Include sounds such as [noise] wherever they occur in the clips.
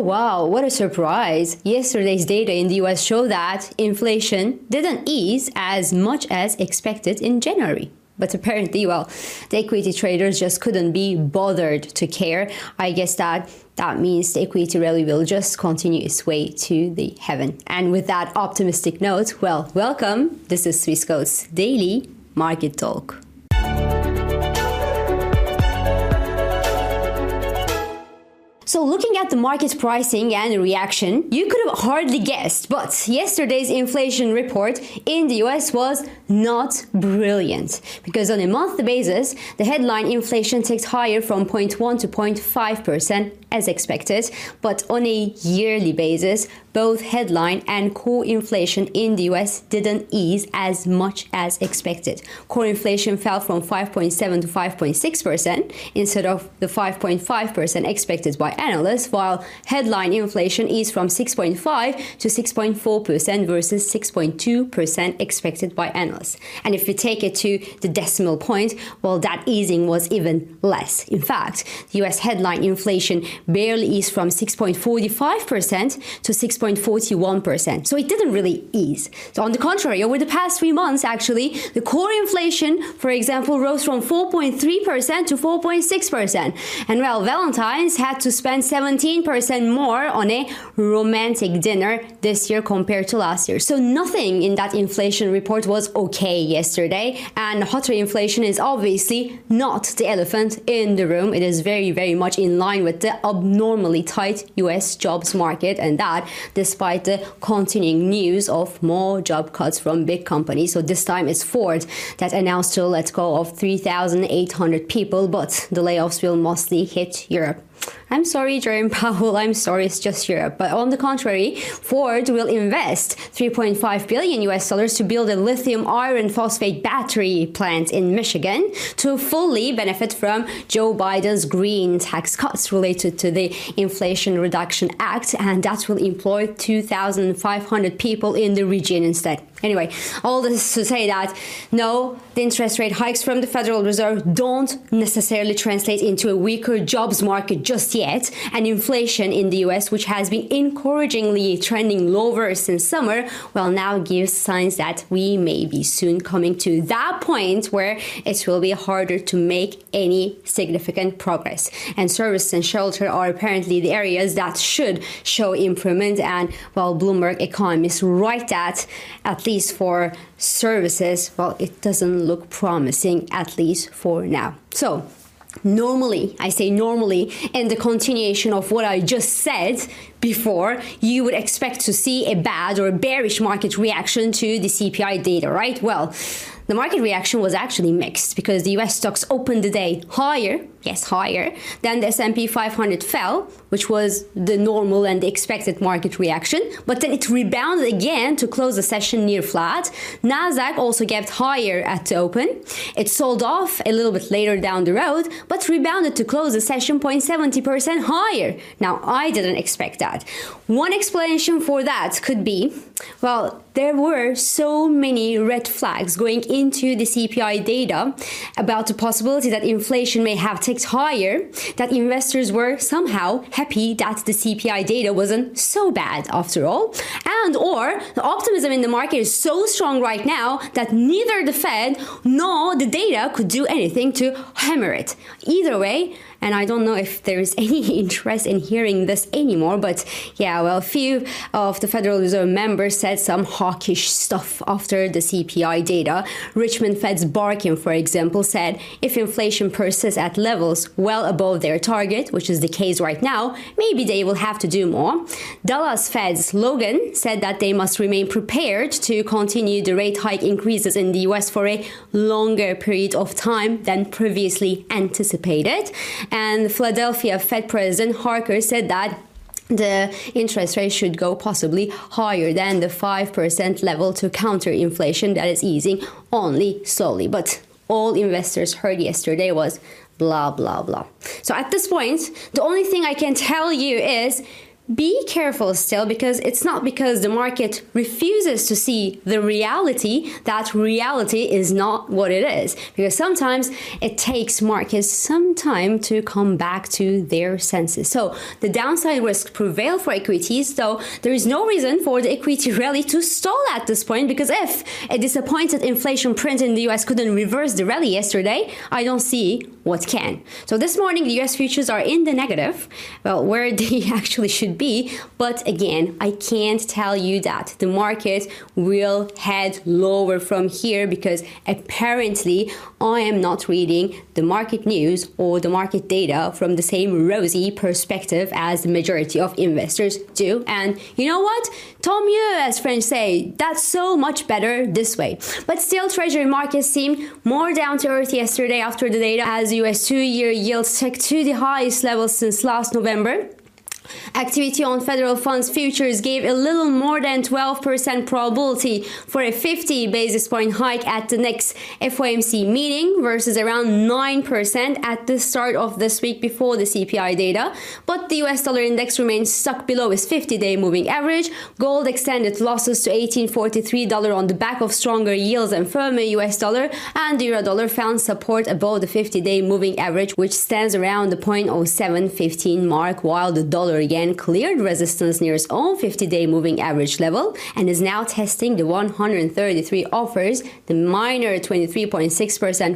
wow, what a surprise. Yesterday's data in the US show that inflation didn't ease as much as expected in January. But apparently, well, the equity traders just couldn't be bothered to care. I guess that that means the equity rally will just continue its way to the heaven. And with that optimistic note, well, welcome. This is Swissquote's daily market talk. So, looking at the market pricing and reaction, you could have hardly guessed, but yesterday's inflation report in the US was not brilliant. Because on a monthly basis, the headline inflation ticked higher from 0.1 to 0.5% as expected, but on a yearly basis, both headline and core inflation in the US didn't ease as much as expected. Core inflation fell from 5.7 to 5.6% instead of the 5.5% expected by analysts, while headline inflation eased from 6.5 to 6.4% versus 6.2% expected by analysts. And if we take it to the decimal point, well, that easing was even less. In fact, US headline inflation barely eased from 6.45% to 6.41%. So it didn't really ease. So on the contrary, over the past three months, actually, the core inflation, for example, rose from 4.3% to 4.6%. And well, Valentine's had to spend 17% more on a romantic dinner this year compared to last year. So nothing in that inflation report was okay yesterday. And hotter inflation is obviously not the elephant in the room. It is very, very much in line with the abnormally tight US jobs market, and that despite the continuing news of more job cuts from big companies. So this time it's Ford that announced to let go of 3,800 people, but the layoffs will mostly hit Europe. I'm sorry, Jerome [laughs] Powell, I'm sorry, it's just Europe. But on the contrary, Ford will invest 3.5 billion US dollars to build a lithium iron phosphate battery plant in Michigan to fully benefit from Joe Biden's green tax cuts related to the Inflation Reduction Act, and that will employ 2,500 people in the region instead. Anyway, all this to say that no, the interest rate hikes from the Federal Reserve don't necessarily translate into a weaker jobs market just yet, and inflation in the US, which has been encouragingly trending lower since summer, well, now gives signs that we may be soon coming to that point where it will be harder to make any significant progress. And service and shelter are apparently the areas that should show improvement, and well, Bloomberg economists write that at least for services, well, it doesn't look promising, at least for now. So, normally, I say normally, in the continuation of what I just said before, you would expect to see a bad or bearish market reaction to the CPI data, right? Well, the market reaction was actually mixed because the US stocks opened the day higher, yes, higher, than the S&P 500 fell, which was the normal and expected market reaction, but then it rebounded again to close the session near flat. Nasdaq also gapped higher at the open. It sold off a little bit later down the road, but rebounded to close the session 0.70% higher. Now, I didn't expect that. One explanation for that could be, well, there were so many red flags going into the CPI data about the possibility that inflation may have ticked higher that investors were somehow happy that the CPI data wasn't so bad after all. And or the optimism in the market is so strong right now that neither the Fed nor the data could do anything to hammer it. Either way, and I don't know if there's [laughs] any interest in hearing this anymore. But yeah, well, a few of the Federal Reserve members said some hawkish stuff after the CPI data. Richmond Fed's Barkin, for example, said if inflation persists at levels well above their target, which is the case right now, maybe they will have to do more. Dallas Fed's Logan said that they must remain prepared to continue the rate hike increases in the US for a longer period of time than previously anticipated. And Philadelphia Fed President Harker said that the interest rate should go possibly higher than the 5% level to counter inflation that is easing only slowly. But all investors heard yesterday was blah, blah, blah. So at this point, the only thing I can tell you is be careful still because it's not because the market refuses to see the reality that reality is not what it is. Because sometimes it takes markets some time to come back to their senses. So the downside risk prevail for equities, though there is no reason for the equity [laughs] rally to stall at this point because if a disappointed inflation print in the US couldn't reverse the rally yesterday, I don't see what can. So this morning the US futures are in the negative, well, where [laughs] they actually should be. But again, I can't tell you that the market will head lower from here because apparently I am not reading the market news or the market data from the same rosy perspective as the majority of investors do. And you know what? Tant mieux, as French say, that's so much better this way. But still, Treasury markets seemed more down to earth yesterday after the data as US two year yields took to the highest level since last November. Activity on federal funds futures gave a little more than 12% probability for a 50 basis point hike at the next FOMC meeting versus around 9% at the start of this week before the CPI data. But the US dollar index remains stuck below its 50 day moving average. Gold extended losses to $1843 on the back of stronger yields and firmer US dollar, and the euro dollar found support above the 50 day moving average, which stands around the 0.0715 mark, while the dollar yen cleared resistance near its own 50 day moving average level and is now testing the 133 offers the minor 23.6%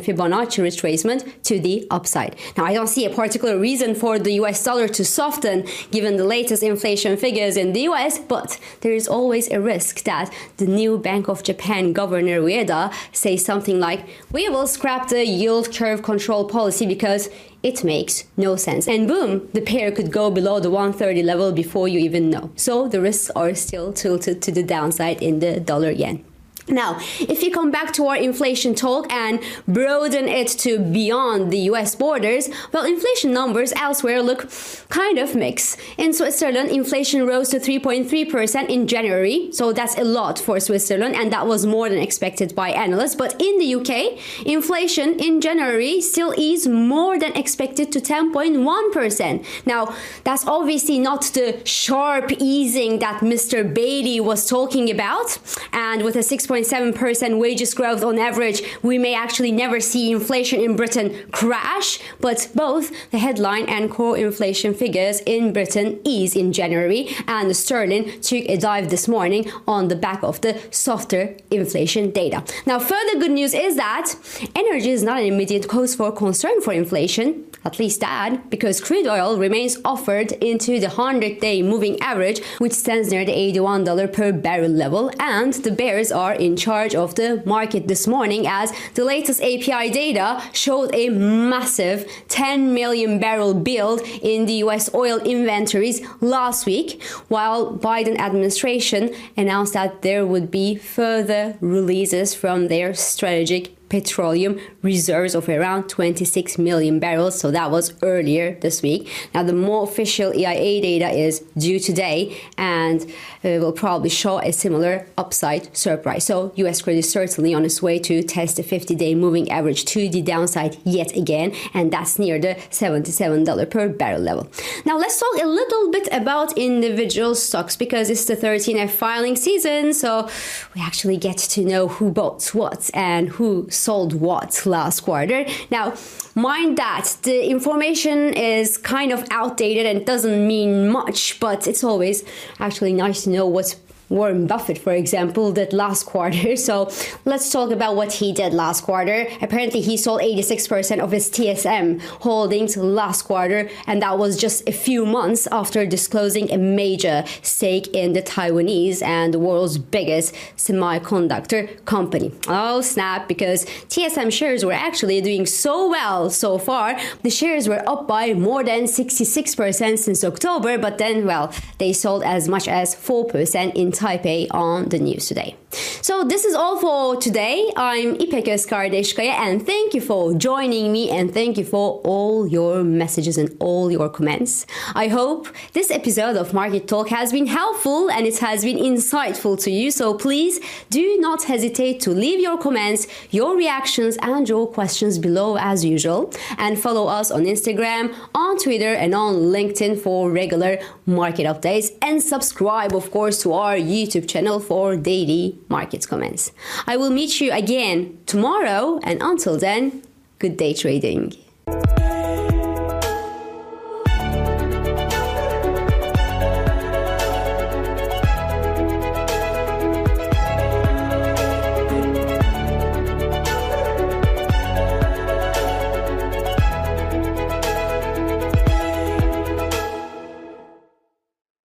Fibonacci retracement to the upside. Now, I don't see a particular reason for the US dollar to soften given the latest inflation figures in the US, but there is always a risk that the new Bank of Japan Governor Ueda says something like, We will scrap the yield curve control policy because it makes no sense. And boom, the pair could go below the 130 level before you even know. So the risks are still tilted to the downside in the dollar yen. Now, if you come back to our inflation talk and broaden it to beyond the US borders, well, inflation numbers elsewhere look kind of mixed. In Switzerland, inflation rose to 3.3% in January, so that's a lot for Switzerland, and that was more than expected by analysts. But in the UK, inflation in January still is more than expected to 10.1%. Now, that's obviously not the sharp easing that Mr. Bailey was talking about, and with a 6. 6.7% wages growth on average, we may actually never see inflation in Britain crash, but both the headline and core inflation figures in Britain ease in January, and the sterling took a dive this morning on the back of the softer inflation data. Now, further good news is that energy is not an immediate cause for concern for inflation at least that, because crude oil remains offered into the 100 day moving average, which stands near the $81 per barrel level, and the bears are in charge of the market this morning as the latest API data showed a massive 10 million barrel build in the US oil inventories last week, while Biden administration announced that there would be further releases from their strategic petroleum reserves of around 26 million barrels. So that was earlier this week. Now, the more official EIA data is due today and uh, will probably show a similar upside surprise. So, US crude is certainly on its way to test the 50 day moving average to the downside yet again, and that's near the $77 per barrel level. Now, let's talk a little bit about individual stocks because it's the 13F filing season. So, we actually get to know who bought what and who sold what last quarter. Now, mind that the information is kind of outdated and doesn't mean much, but it's always actually nice to know what's Warren Buffett, for example, did last quarter. [laughs] So let's talk about what he did last quarter. Apparently, he sold 86% of his TSM holdings last quarter, and that was just a few months after disclosing a major stake in the Taiwanese and the world's biggest semiconductor company. Oh, snap, because TSM shares were actually doing so well so far. The shares were up by more than 66% since October, but then, well, they sold as much as 4% in Taipei on the news today. So this is all for today. I'm İpek Özkardeskaya and thank you for joining me and thank you for all your messages and all your comments. I hope this episode of Market Talk has been helpful and it has been insightful to you. So please do not hesitate to leave your comments, your reactions and your questions below as usual and follow us on Instagram, on Twitter and on LinkedIn for regular market updates and subscribe of course to our YouTube channel for daily market comments. I will meet you again tomorrow, and until then, good day trading.